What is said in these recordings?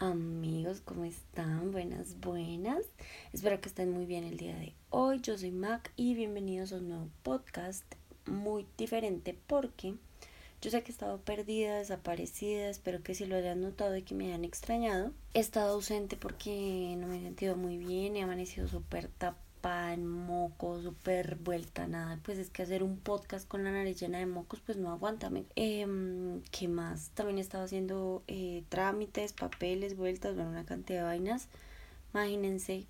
Amigos, ¿cómo están? Buenas, buenas. Espero que estén muy bien el día de hoy. Yo soy Mac y bienvenidos a un nuevo podcast muy diferente porque yo sé que he estado perdida, desaparecida, espero que si lo hayan notado y que me hayan extrañado. He estado ausente porque no me he sentido muy bien, he amanecido súper tapada en moco, súper vuelta, nada. Pues es que hacer un podcast con la nariz llena de mocos, pues no aguanta. Eh, ¿Qué más? También estaba haciendo eh, trámites, papeles, vueltas, bueno, una cantidad de vainas. Imagínense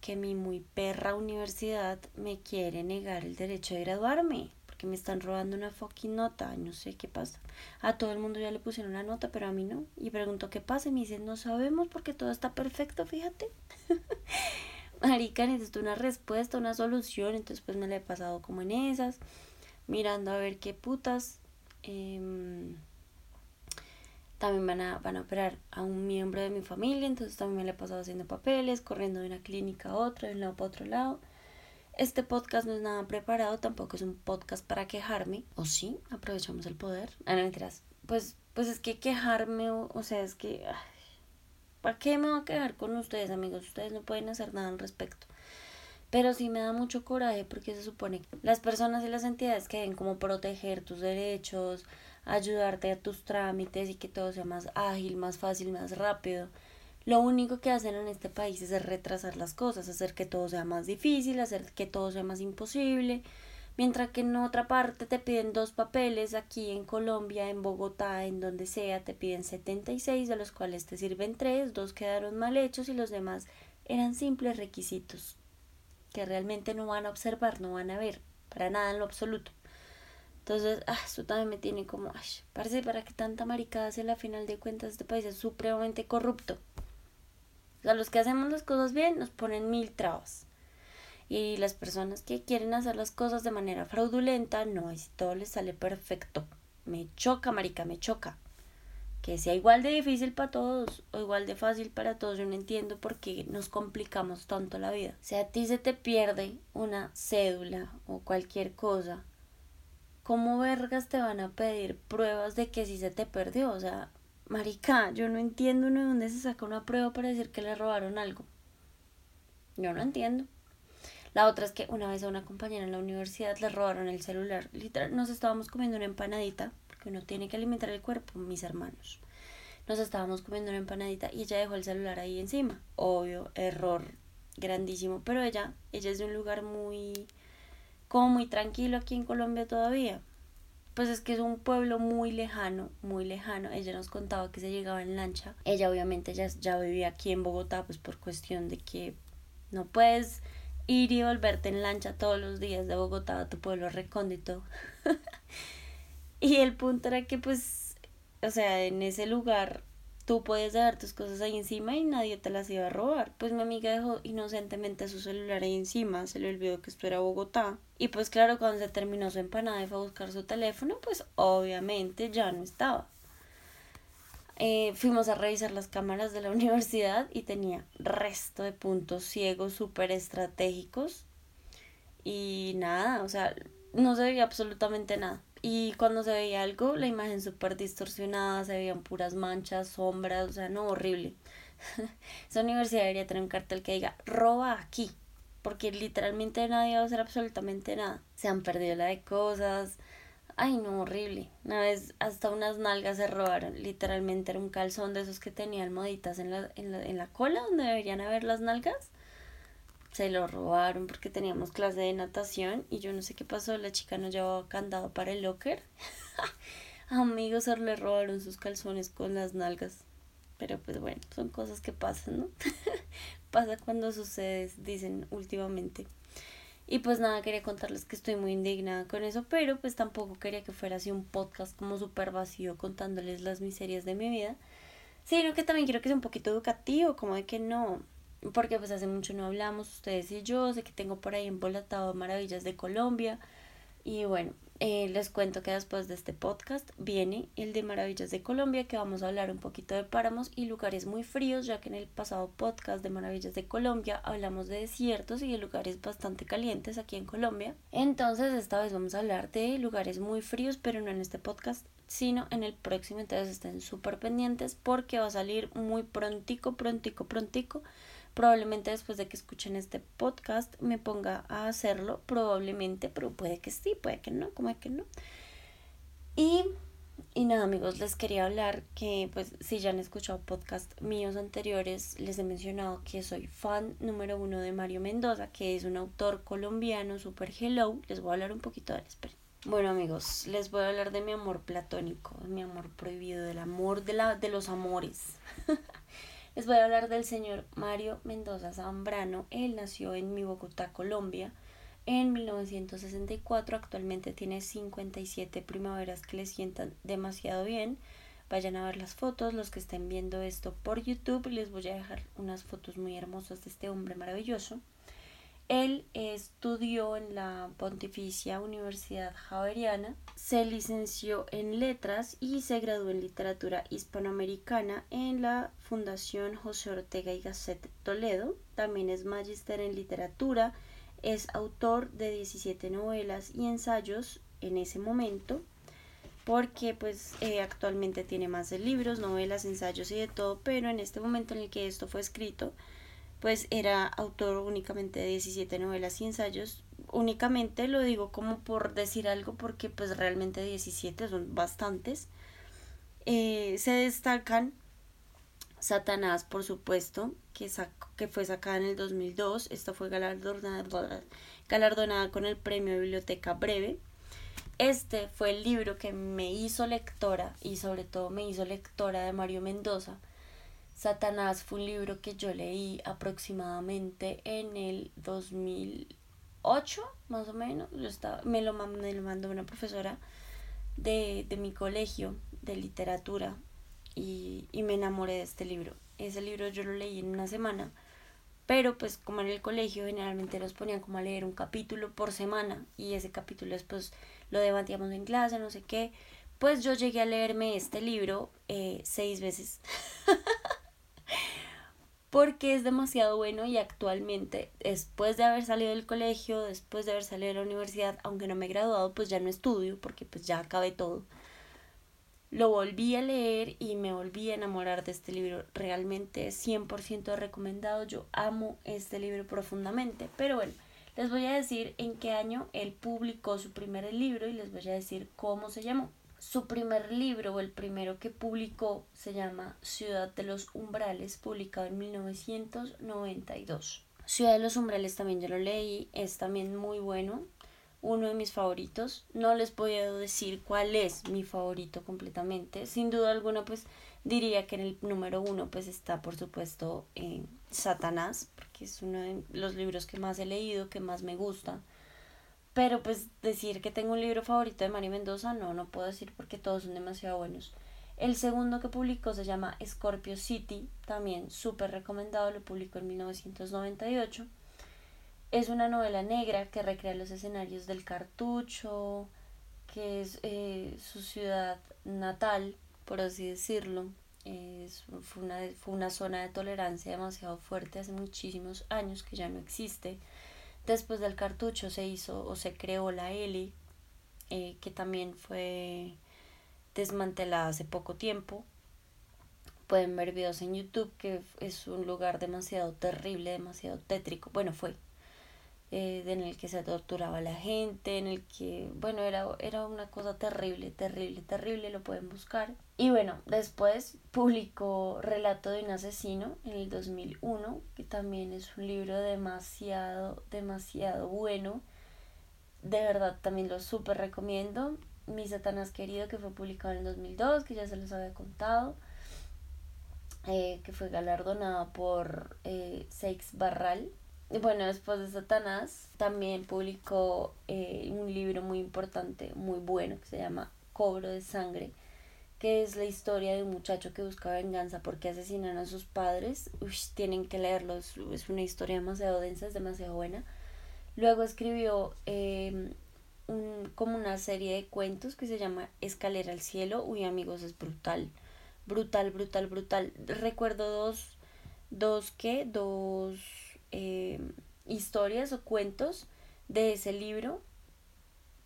que mi muy perra universidad me quiere negar el derecho de graduarme. Porque me están robando una fucking nota. No sé qué pasa. A todo el mundo ya le pusieron una nota, pero a mí no. Y pregunto qué pasa. Y me dicen, no sabemos porque todo está perfecto, fíjate. marica, necesito una respuesta, una solución, entonces pues me la he pasado como en esas, mirando a ver qué putas. Em, también van a, van a operar a un miembro de mi familia, entonces también me la he pasado haciendo papeles, corriendo de una clínica a otra, de un lado para otro lado. Este podcast no es nada preparado, tampoco es un podcast para quejarme. ¿O sí? Aprovechamos el poder. Ah, no mentiras. Pues, pues es que quejarme, o, o sea, es que... ¿Para qué me voy a quedar con ustedes, amigos? Ustedes no pueden hacer nada al respecto. Pero sí me da mucho coraje porque se supone que las personas y las entidades que deben como proteger tus derechos, ayudarte a tus trámites y que todo sea más ágil, más fácil, más rápido. Lo único que hacen en este país es retrasar las cosas, hacer que todo sea más difícil, hacer que todo sea más imposible, Mientras que en otra parte te piden dos papeles, aquí en Colombia, en Bogotá, en donde sea, te piden 76, de los cuales te sirven tres, dos quedaron mal hechos y los demás eran simples requisitos que realmente no van a observar, no van a ver, para nada en lo absoluto. Entonces, ah, eso también me tiene como, ay, parece para que tanta maricada hace la final de cuentas este país es supremamente corrupto. O sea, los que hacemos las cosas bien nos ponen mil trabas. Y las personas que quieren hacer las cosas de manera fraudulenta, no, si todo les sale perfecto. Me choca, marica, me choca. Que sea igual de difícil para todos o igual de fácil para todos, yo no entiendo por qué nos complicamos tanto la vida. Si a ti se te pierde una cédula o cualquier cosa, ¿cómo vergas te van a pedir pruebas de que sí se te perdió? O sea, marica, yo no entiendo de dónde se saca una prueba para decir que le robaron algo. Yo no entiendo. La otra es que una vez a una compañera en la universidad le robaron el celular. Literal, nos estábamos comiendo una empanadita, porque uno tiene que alimentar el cuerpo, mis hermanos. Nos estábamos comiendo una empanadita y ella dejó el celular ahí encima. Obvio, error grandísimo, pero ella, ella es de un lugar muy, como muy tranquilo aquí en Colombia todavía. Pues es que es un pueblo muy lejano, muy lejano. Ella nos contaba que se llegaba en lancha. Ella obviamente ya, ya vivía aquí en Bogotá, pues por cuestión de que no puedes ir y volverte en lancha todos los días de Bogotá a tu pueblo recóndito. y el punto era que pues, o sea, en ese lugar tú puedes dejar tus cosas ahí encima y nadie te las iba a robar. Pues mi amiga dejó inocentemente su celular ahí encima, se le olvidó que esto era Bogotá. Y pues claro, cuando se terminó su empanada y fue a buscar su teléfono, pues obviamente ya no estaba. Eh, fuimos a revisar las cámaras de la universidad y tenía resto de puntos ciegos súper estratégicos. Y nada, o sea, no se veía absolutamente nada. Y cuando se veía algo, la imagen súper distorsionada, se veían puras manchas, sombras, o sea, no, horrible. Esa universidad debería tener un cartel que diga, roba aquí, porque literalmente nadie va a hacer absolutamente nada. Se han perdido la de cosas, Ay, no, horrible. Una vez hasta unas nalgas se robaron. Literalmente era un calzón de esos que tenían almohaditas en la, en la, en la cola donde deberían haber las nalgas. Se lo robaron porque teníamos clase de natación y yo no sé qué pasó. La chica no llevaba candado para el locker. Amigos, se le robaron sus calzones con las nalgas. Pero pues bueno, son cosas que pasan, ¿no? Pasa cuando sucede, dicen últimamente. Y pues nada, quería contarles que estoy muy indignada con eso, pero pues tampoco quería que fuera así un podcast como súper vacío contándoles las miserias de mi vida, sino que también quiero que sea un poquito educativo, como de que no, porque pues hace mucho no hablamos ustedes y yo, sé que tengo por ahí embolatado maravillas de Colombia y bueno, eh, les cuento que después de este podcast viene el de Maravillas de Colombia, que vamos a hablar un poquito de páramos y lugares muy fríos, ya que en el pasado podcast de Maravillas de Colombia hablamos de desiertos y de lugares bastante calientes aquí en Colombia. Entonces esta vez vamos a hablar de lugares muy fríos, pero no en este podcast, sino en el próximo. Entonces estén súper pendientes porque va a salir muy prontico, prontico, prontico Probablemente después de que escuchen este podcast me ponga a hacerlo, probablemente, pero puede que sí, puede que no, como que no. Y, y nada amigos, les quería hablar que pues si ya han escuchado podcast míos anteriores, les he mencionado que soy fan número uno de Mario Mendoza, que es un autor colombiano, super hello. Les voy a hablar un poquito de él, Bueno amigos, les voy a hablar de mi amor platónico, mi amor prohibido, del amor de, la, de los amores. Les voy a hablar del señor Mario Mendoza Zambrano. Él nació en mi Bogotá, Colombia, en 1964. Actualmente tiene 57 primaveras que le sientan demasiado bien. Vayan a ver las fotos, los que estén viendo esto por YouTube, les voy a dejar unas fotos muy hermosas de este hombre maravilloso. Él estudió en la Pontificia Universidad Javeriana, se licenció en letras y se graduó en literatura hispanoamericana en la Fundación José Ortega y Gasset Toledo. También es magíster en literatura, es autor de 17 novelas y ensayos en ese momento porque pues eh, actualmente tiene más de libros, novelas, ensayos y de todo, pero en este momento en el que esto fue escrito, pues era autor únicamente de 17 novelas y ensayos. Únicamente lo digo como por decir algo porque pues realmente 17 son bastantes. Eh, se destacan Satanás, por supuesto, que, que fue sacada en el 2002. Esta fue galardonada, galardonada con el premio Biblioteca Breve. Este fue el libro que me hizo lectora y sobre todo me hizo lectora de Mario Mendoza Satanás fue un libro que yo leí aproximadamente en el 2008, más o menos. Yo estaba, me, lo, me lo mandó una profesora de, de mi colegio de literatura y, y me enamoré de este libro. Ese libro yo lo leí en una semana, pero pues como en el colegio generalmente nos ponían como a leer un capítulo por semana y ese capítulo después lo debatíamos en clase, no sé qué, pues yo llegué a leerme este libro eh, seis veces. porque es demasiado bueno y actualmente, después de haber salido del colegio, después de haber salido de la universidad, aunque no me he graduado, pues ya no estudio porque pues ya acabé todo. Lo volví a leer y me volví a enamorar de este libro. Realmente es 100% recomendado. Yo amo este libro profundamente. Pero bueno, les voy a decir en qué año él publicó su primer libro y les voy a decir cómo se llamó. Su primer libro, o el primero que publicó, se llama Ciudad de los Umbrales, publicado en 1992. Ciudad de los Umbrales también yo lo leí, es también muy bueno, uno de mis favoritos. No les puedo decir cuál es mi favorito completamente. Sin duda alguna, pues diría que en el número uno pues está por supuesto Satanás, porque es uno de los libros que más he leído, que más me gusta. Pero pues decir que tengo un libro favorito de Mario Mendoza, no, no puedo decir porque todos son demasiado buenos. El segundo que publicó se llama Scorpio City, también súper recomendado, lo publicó en 1998. Es una novela negra que recrea los escenarios del cartucho, que es eh, su ciudad natal, por así decirlo. Es, fue, una, fue una zona de tolerancia demasiado fuerte hace muchísimos años que ya no existe Después del cartucho se hizo o se creó la L, eh, que también fue desmantelada hace poco tiempo. Pueden ver videos en YouTube que es un lugar demasiado terrible, demasiado tétrico. Bueno, fue eh, en el que se torturaba a la gente, en el que, bueno, era, era una cosa terrible, terrible, terrible, lo pueden buscar. Y bueno, después publicó Relato de un asesino en el 2001, que también es un libro demasiado, demasiado bueno. De verdad, también lo súper recomiendo. Mi Satanás Querido, que fue publicado en el 2002, que ya se los había contado. Eh, que fue galardonado por eh, Seix Barral bueno, después de Satanás, también publicó eh, un libro muy importante, muy bueno, que se llama Cobro de Sangre, que es la historia de un muchacho que busca venganza porque asesinan a sus padres. Uy, tienen que leerlo, es, una historia demasiado densa, es demasiado buena. Luego escribió em, un, como una serie de cuentos que se llama Escalera al Cielo. Uy, amigos, es brutal. Brutal, brutal, brutal. Recuerdo dos, dos, ¿qué? Dos eh, historias o cuentos de ese libro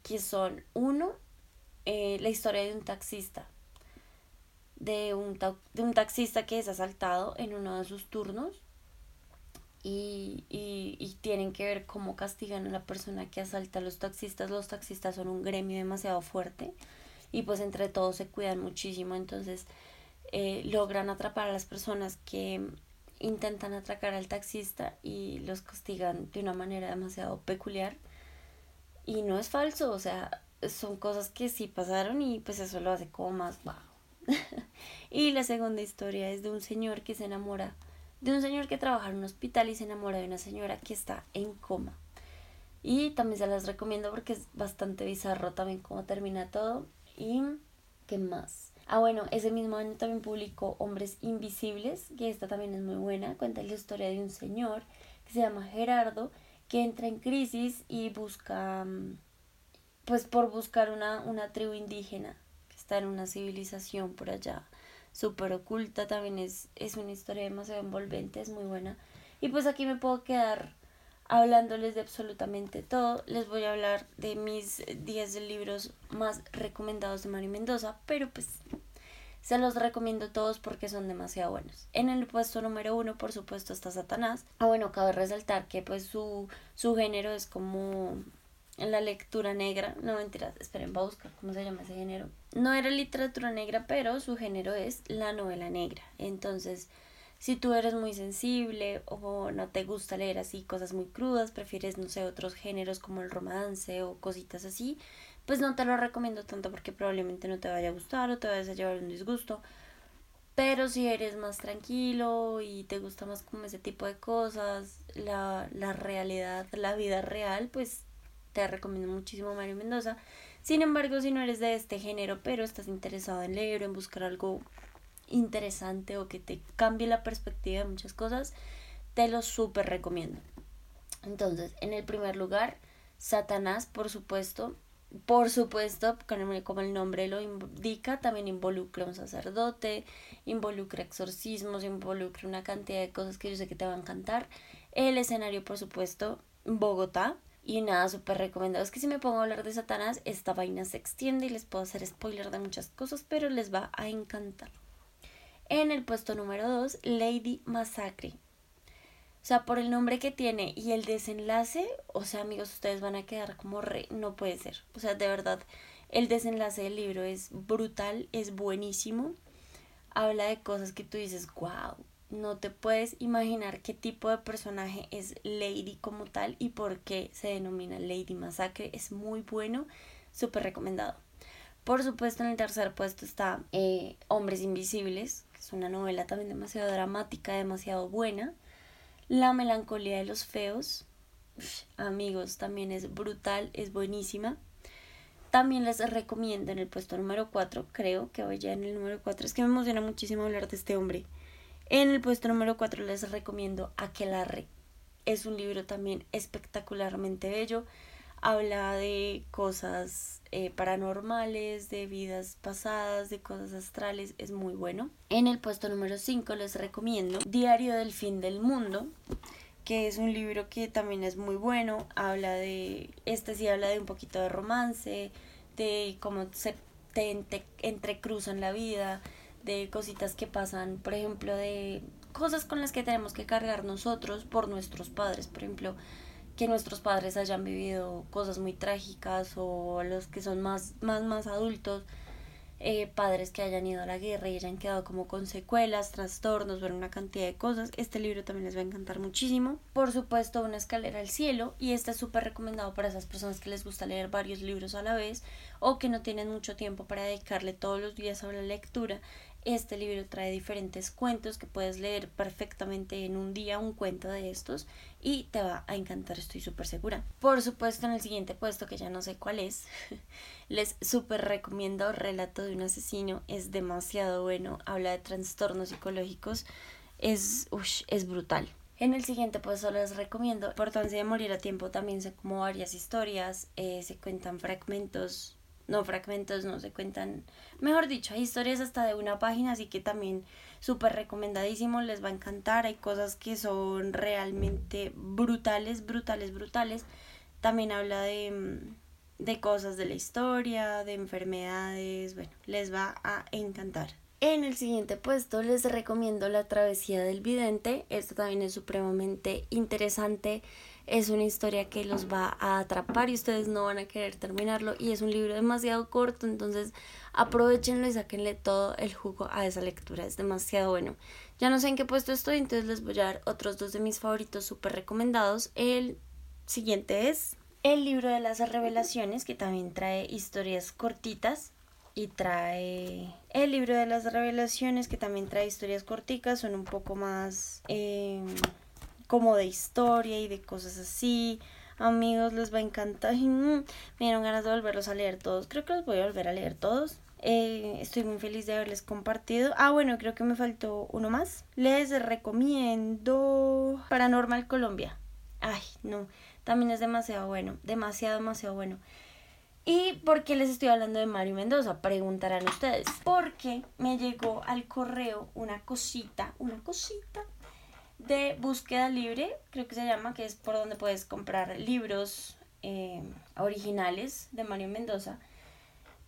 que son, uno, eh, la historia de un taxista. De un, de un taxista que es asaltado en uno de sus turnos y, y, y, tienen que ver cómo castigan a la persona que asalta a los taxistas. Los taxistas son un gremio demasiado fuerte y pues entre todos se cuidan muchísimo, entonces eh, logran atrapar a las personas que intentan atracar al taxista y los castigan de una manera demasiado peculiar. Y no es falso, o sea, son cosas que sí pasaron y pues eso lo hace como más y la segunda historia es de un señor que se enamora de un señor que trabaja en un hospital y se enamora de una señora que está en coma. Y también se las recomiendo porque es bastante bizarro también cómo termina todo. Y qué más. Ah, bueno, ese mismo año también publicó Hombres Invisibles, que esta también es muy buena. Cuenta la historia de un señor que se llama Gerardo, que entra en crisis y busca, mm, pues por buscar una, una tribu indígena que está en una civilización por allá súper oculta, también es, es una historia demasiado envolvente, es muy buena. Y pues aquí me puedo quedar hablándoles de absolutamente todo. Les voy a hablar de mis 10 libros más recomendados de Mari Mendoza, pero pues se los recomiendo todos porque son demasiado buenos. En el puesto número uno, por supuesto, está Satanás. Ah, bueno, cabe resaltar que pues su, su género es como la lectura negra, no mentiras, esperen, voy a buscar cómo se llama ese género. No era literatura negra, pero su género es la novela negra. Entonces, si tú eres muy sensible o no te gusta leer así cosas muy crudas, prefieres, no sé, otros géneros como el romance o cositas así, pues no te lo recomiendo tanto porque probablemente no te vaya a gustar o te vayas a llevar un disgusto. Pero si eres más tranquilo y te gusta más como ese tipo de cosas, la, la realidad, la vida real, pues te recomiendo muchísimo Mario Mendoza. Sin embargo, si no eres de este género, pero estás interesado en leer o en buscar algo interesante o que te cambie la perspectiva de muchas cosas, te lo súper recomiendo. Entonces, en el primer lugar, Satanás, por supuesto, por supuesto, como el nombre lo indica, también involucra un sacerdote, involucra exorcismos, involucra una cantidad de cosas que yo sé que te van a encantar. El escenario, por supuesto, Bogotá, y nada, súper recomendado. Es que si me pongo a hablar de Satanás, esta vaina se extiende y les puedo hacer spoiler de muchas cosas, pero les va a encantar. En el puesto número 2, Lady Massacre. O sea, por el nombre que tiene y el desenlace, o sea, amigos, ustedes van a quedar como re, no puede ser. O sea, de verdad, el desenlace del libro es brutal, es buenísimo. Habla de cosas que tú dices, wow, no te puedes imaginar qué tipo de personaje es Lady como tal y por qué se denomina Lady Masacre. Es muy bueno, súper recomendado. Por supuesto, en el tercer puesto está eh, Hombres Invisibles, es una novela también demasiado dramática, demasiado buena. La melancolía de los feos, amigos, también es brutal, es buenísima. También les recomiendo en el puesto número 4, creo que voy ya en el número 4, es que me emociona muchísimo hablar de este hombre. En el puesto número 4 les recomiendo Aquelarre. Es un libro también espectacularmente bello. Habla de cosas eh, paranormales, de vidas pasadas, de cosas astrales. Es muy bueno. En el puesto número 5 les recomiendo Diario del Fin del Mundo que es un libro que también es muy bueno, habla de, este sí habla de un poquito de romance, de cómo se te entrecruzan la vida, de cositas que pasan, por ejemplo, de cosas con las que tenemos que cargar nosotros por nuestros padres, por ejemplo, que nuestros padres hayan vivido cosas muy trágicas o los que son más, más, más adultos, eh, padres que hayan ido a la guerra y hayan quedado como con secuelas, trastornos, ver una cantidad de cosas. Este libro también les va a encantar muchísimo. Por supuesto, Una escalera al cielo y este es súper recomendado para esas personas que les gusta leer varios libros a la vez o que no tienen mucho tiempo para dedicarle todos los días a la lectura. Este libro trae diferentes cuentos que puedes leer perfectamente en un día, un cuento de estos, y te va a encantar, estoy súper segura. Por supuesto, en el siguiente puesto, que ya no sé cuál es, les súper recomiendo Relato de un asesino, es demasiado bueno, habla de trastornos psicológicos, es, es brutal. En el siguiente puesto les recomiendo Importancia de morir a tiempo. También sé como varias historias, eh, se cuentan fragmentos, no fragmentos, no se cuentan, mejor dicho, hay historias hasta de una página, así que también súper recomendadísimo, les va a encantar. Hay cosas que son realmente brutales, brutales, brutales. También habla de, mm, de cosas de la historia, de enfermedades, bueno, les va a encantar. En el siguiente puesto les recomiendo La travesía del vidente. Esto también es supremamente interesante. Es una historia que los va a atrapar y ustedes no van a querer terminarlo. Y es un libro demasiado corto, entonces aprovechenlo y sáquenle todo el jugo a esa lectura. Es demasiado bueno. Ya no sé en qué puesto estoy, entonces les voy a dar otros dos de mis favoritos súper recomendados. El siguiente es el libro de las revelaciones, que también trae historias cortitas y trae el libro de las revelaciones que también trae historias corticas, son un poco más em, como de historia y de cosas así. Amigos, les va a encantar. Me dieron ganas de volverlos a leer todos. Creo que los voy a volver a leer todos. Eh, estoy muy feliz de haberles compartido. Ah, bueno, creo que me faltó uno más. Les recomiendo Paranormal Colombia. Ay, no, también es demasiado bueno, demasiado, demasiado bueno. ¿Y por qué les estoy hablando de Mario Mendoza? Preguntarán ustedes. Porque me llegó al correo una cosita, una cosita de búsqueda libre, creo que se llama, que es por donde puedes comprar libros eh, originales de Mario Mendoza.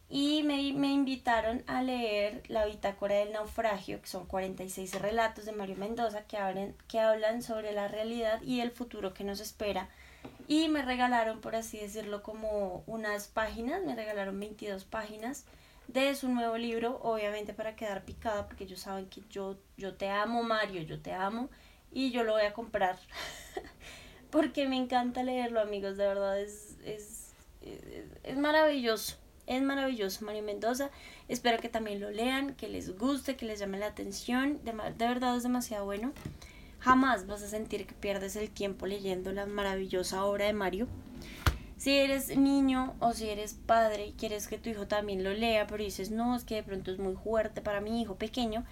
Y me, me, invitaron a leer La Bitácora del Naufragio, que son 46 relatos de Mario Mendoza que hablan, que hablan sobre la realidad y el futuro que nos espera y me regalaron, por así decirlo, como unas páginas, me regalaron 22 páginas de su nuevo libro, obviamente para quedar picada, porque ellos saben que yo, yo te amo, Mario, yo te amo, y yo lo voy a comprar, porque me encanta leerlo, amigos, de verdad, es, es, es, maravilloso, es maravilloso, Mario Mendoza, espero que también lo lean, que les guste, que les llame la atención, de, de verdad es demasiado bueno. Jamás vas a sentir que pierdes el tiempo leyendo la maravillosa obra de Mario. Si eres niño o si eres padre y quieres que tu hijo también lo lea, pero dices, no, es que de pronto es muy fuerte para mi hijo pequeño,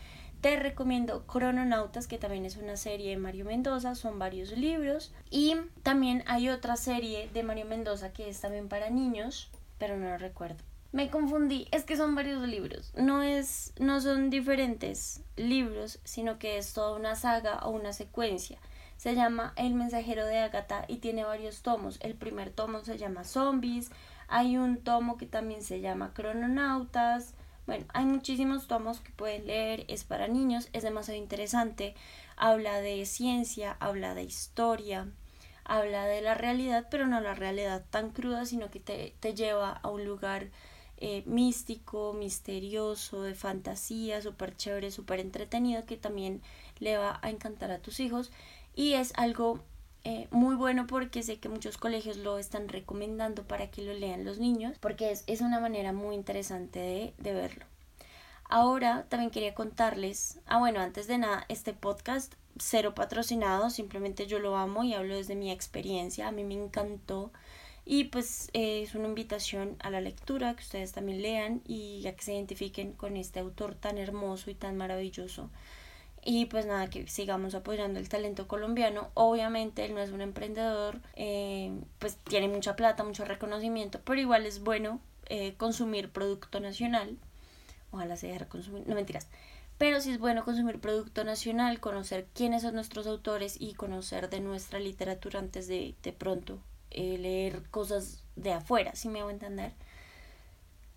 te recomiendo Crononautas, que también es una serie de Mario Mendoza, son varios libros. Y también hay otra serie de Mario Mendoza que es también para niños, pero no lo recuerdo. Me confundí, es que son varios libros, no es no son diferentes libros, sino que es toda una saga o una secuencia. Se llama El mensajero de Agatha y tiene varios tomos. El primer tomo se llama Zombies, hay un tomo que también se llama Crononautas. Bueno, hay muchísimos tomos que pueden leer, es para niños, es demasiado interesante. Habla de ciencia, habla de historia, habla de la realidad, pero no la realidad tan cruda, sino que te, te lleva a un lugar eh, místico, misterioso, de fantasía, súper chévere, súper entretenido, que también le va a encantar a tus hijos. Y es algo eh, muy bueno porque sé que muchos colegios lo están recomendando para que lo lean los niños, porque es, es una manera muy interesante de, de verlo. Ahora también quería contarles, ah bueno, antes de nada, este podcast cero patrocinado, simplemente yo lo amo y hablo desde mi experiencia, a mí me encantó y pues eh, es una invitación a la lectura, que ustedes también lean y a que se identifiquen con este autor tan hermoso y tan maravilloso. Y pues nada, que sigamos apoyando el talento colombiano. Obviamente él no es un emprendedor, eh, pues tiene mucha plata, mucho reconocimiento, pero igual es bueno eh, consumir producto nacional. Ojalá se deje consumir, no mentiras. Pero sí es bueno consumir producto nacional, conocer quiénes son nuestros autores y conocer de nuestra literatura antes de de pronto eh, leer cosas de afuera, si me hago entender.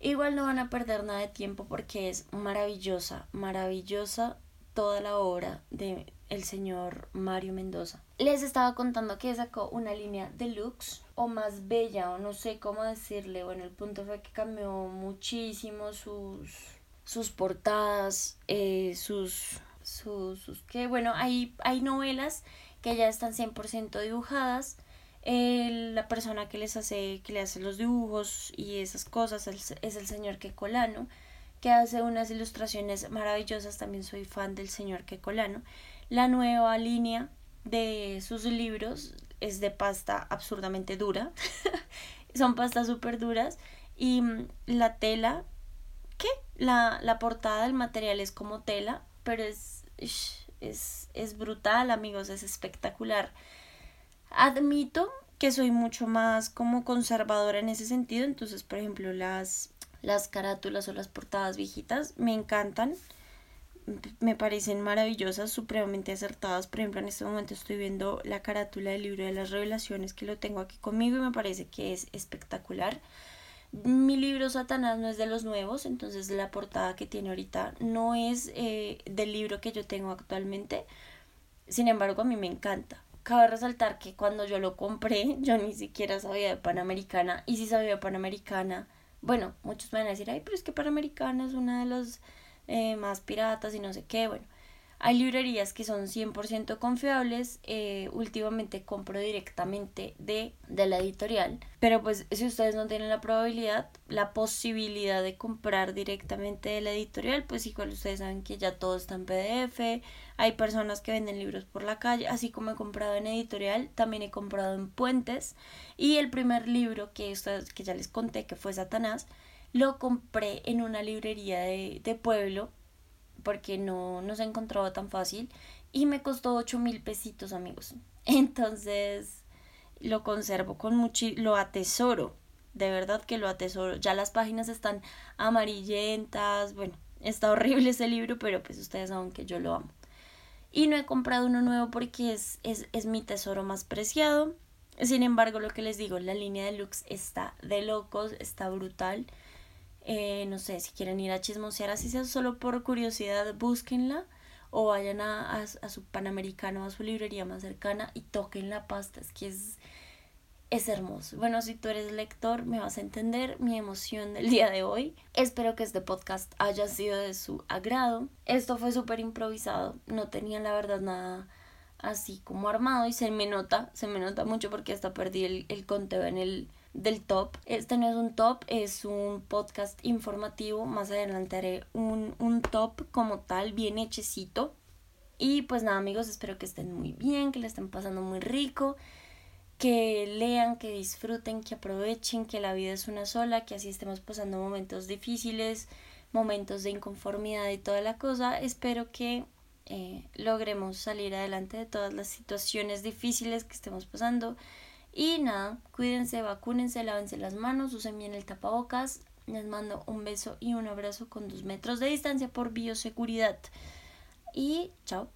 Igual no van a perder nada de tiempo porque es maravillosa, maravillosa toda la obra de el señor Mario Mendoza. Les estaba contando que sacó una línea deluxe o más bella o no sé cómo decirle. Bueno, el punto fue que cambió muchísimo sus, sus portadas, eh, sus, sus, sus, que bueno, hay, hay novelas que ya están 100% dibujadas la persona que les hace, que le hace los dibujos y esas cosas es, el señor Kekolano, que hace unas ilustraciones maravillosas. También soy fan del señor Kekolano. La nueva línea de sus libros es de pasta absurdamente dura. Son pastas súper duras. Y mm, la tela, ¿qué? La, la portada del material es como tela, pero es, es, es brutal, amigos, es espectacular. Admito que soy mucho más como conservadora en ese sentido, entonces, por ejemplo, las, las carátulas o las portadas viejitas me encantan me parecen maravillosas, supremamente acertadas. Por ejemplo, en este momento estoy viendo la carátula del libro de las revelaciones que lo tengo aquí conmigo y me parece que es espectacular. Mi libro Satanás no es de los nuevos, entonces la portada que tiene ahorita no es eh, del libro que yo tengo actualmente. Sin embargo, a mí me encanta. Cabe resaltar que cuando yo lo compré, yo ni siquiera sabía de Panamericana. Y si sabía de Panamericana, bueno, muchos van a decir, ay, pero es que Panamericana es una de los eh, más piratas y no sé qué. Bueno, hay librerías que son 100% confiables. Eh, últimamente compro directamente de, de la editorial. Pero pues si ustedes no tienen la probabilidad, la posibilidad de comprar directamente de la editorial, pues igual ustedes saben que ya todo está en PDF. Hay personas que venden libros por la calle. Así como he comprado en editorial, también he comprado en puentes. Y el primer libro que, ustedes, que ya les conté, que fue Satanás, lo compré en una librería de, de pueblo porque no, no se encontraba tan fácil y me costó 8 mil pesitos amigos. Entonces lo conservo con mucho, lo atesoro, de verdad que lo atesoro. Ya las páginas están amarillentas, bueno, está horrible ese libro, pero pues ustedes saben que yo lo amo. Y no he comprado uno nuevo porque es, es, es mi tesoro más preciado. Sin embargo, lo que les digo, la línea de Lux está de locos, está brutal. Eh, no sé, si quieren ir a chismosear, así sea solo por curiosidad, búsquenla o vayan a, a, su panamericano, a su librería más cercana y toquen la pasta, es que es, es hermoso. Bueno, si tú eres lector, me vas a entender mi emoción del día de hoy. Espero que este podcast haya sido de su agrado. Esto fue súper improvisado, no tenía la verdad nada así como armado y se me nota, se me nota mucho porque hasta perdí el, el conteo en el del top. Este no es un top, es un podcast informativo. Más adelante haré un, un top como tal, bien hechecito. Y pues nada amigos, espero que estén muy bien, que le estén pasando muy rico, que lean, que disfruten, que aprovechen, que la vida es una sola, que así estemos pasando momentos difíciles, momentos de inconformidad y toda la cosa. Espero que eh, logremos salir adelante de todas las situaciones difíciles que estemos pasando y nada, cuídense, vacúnense, lávense las manos, usen bien el tapabocas. Les mando un beso y un abrazo con dos metros de distancia por bioseguridad. Y chao.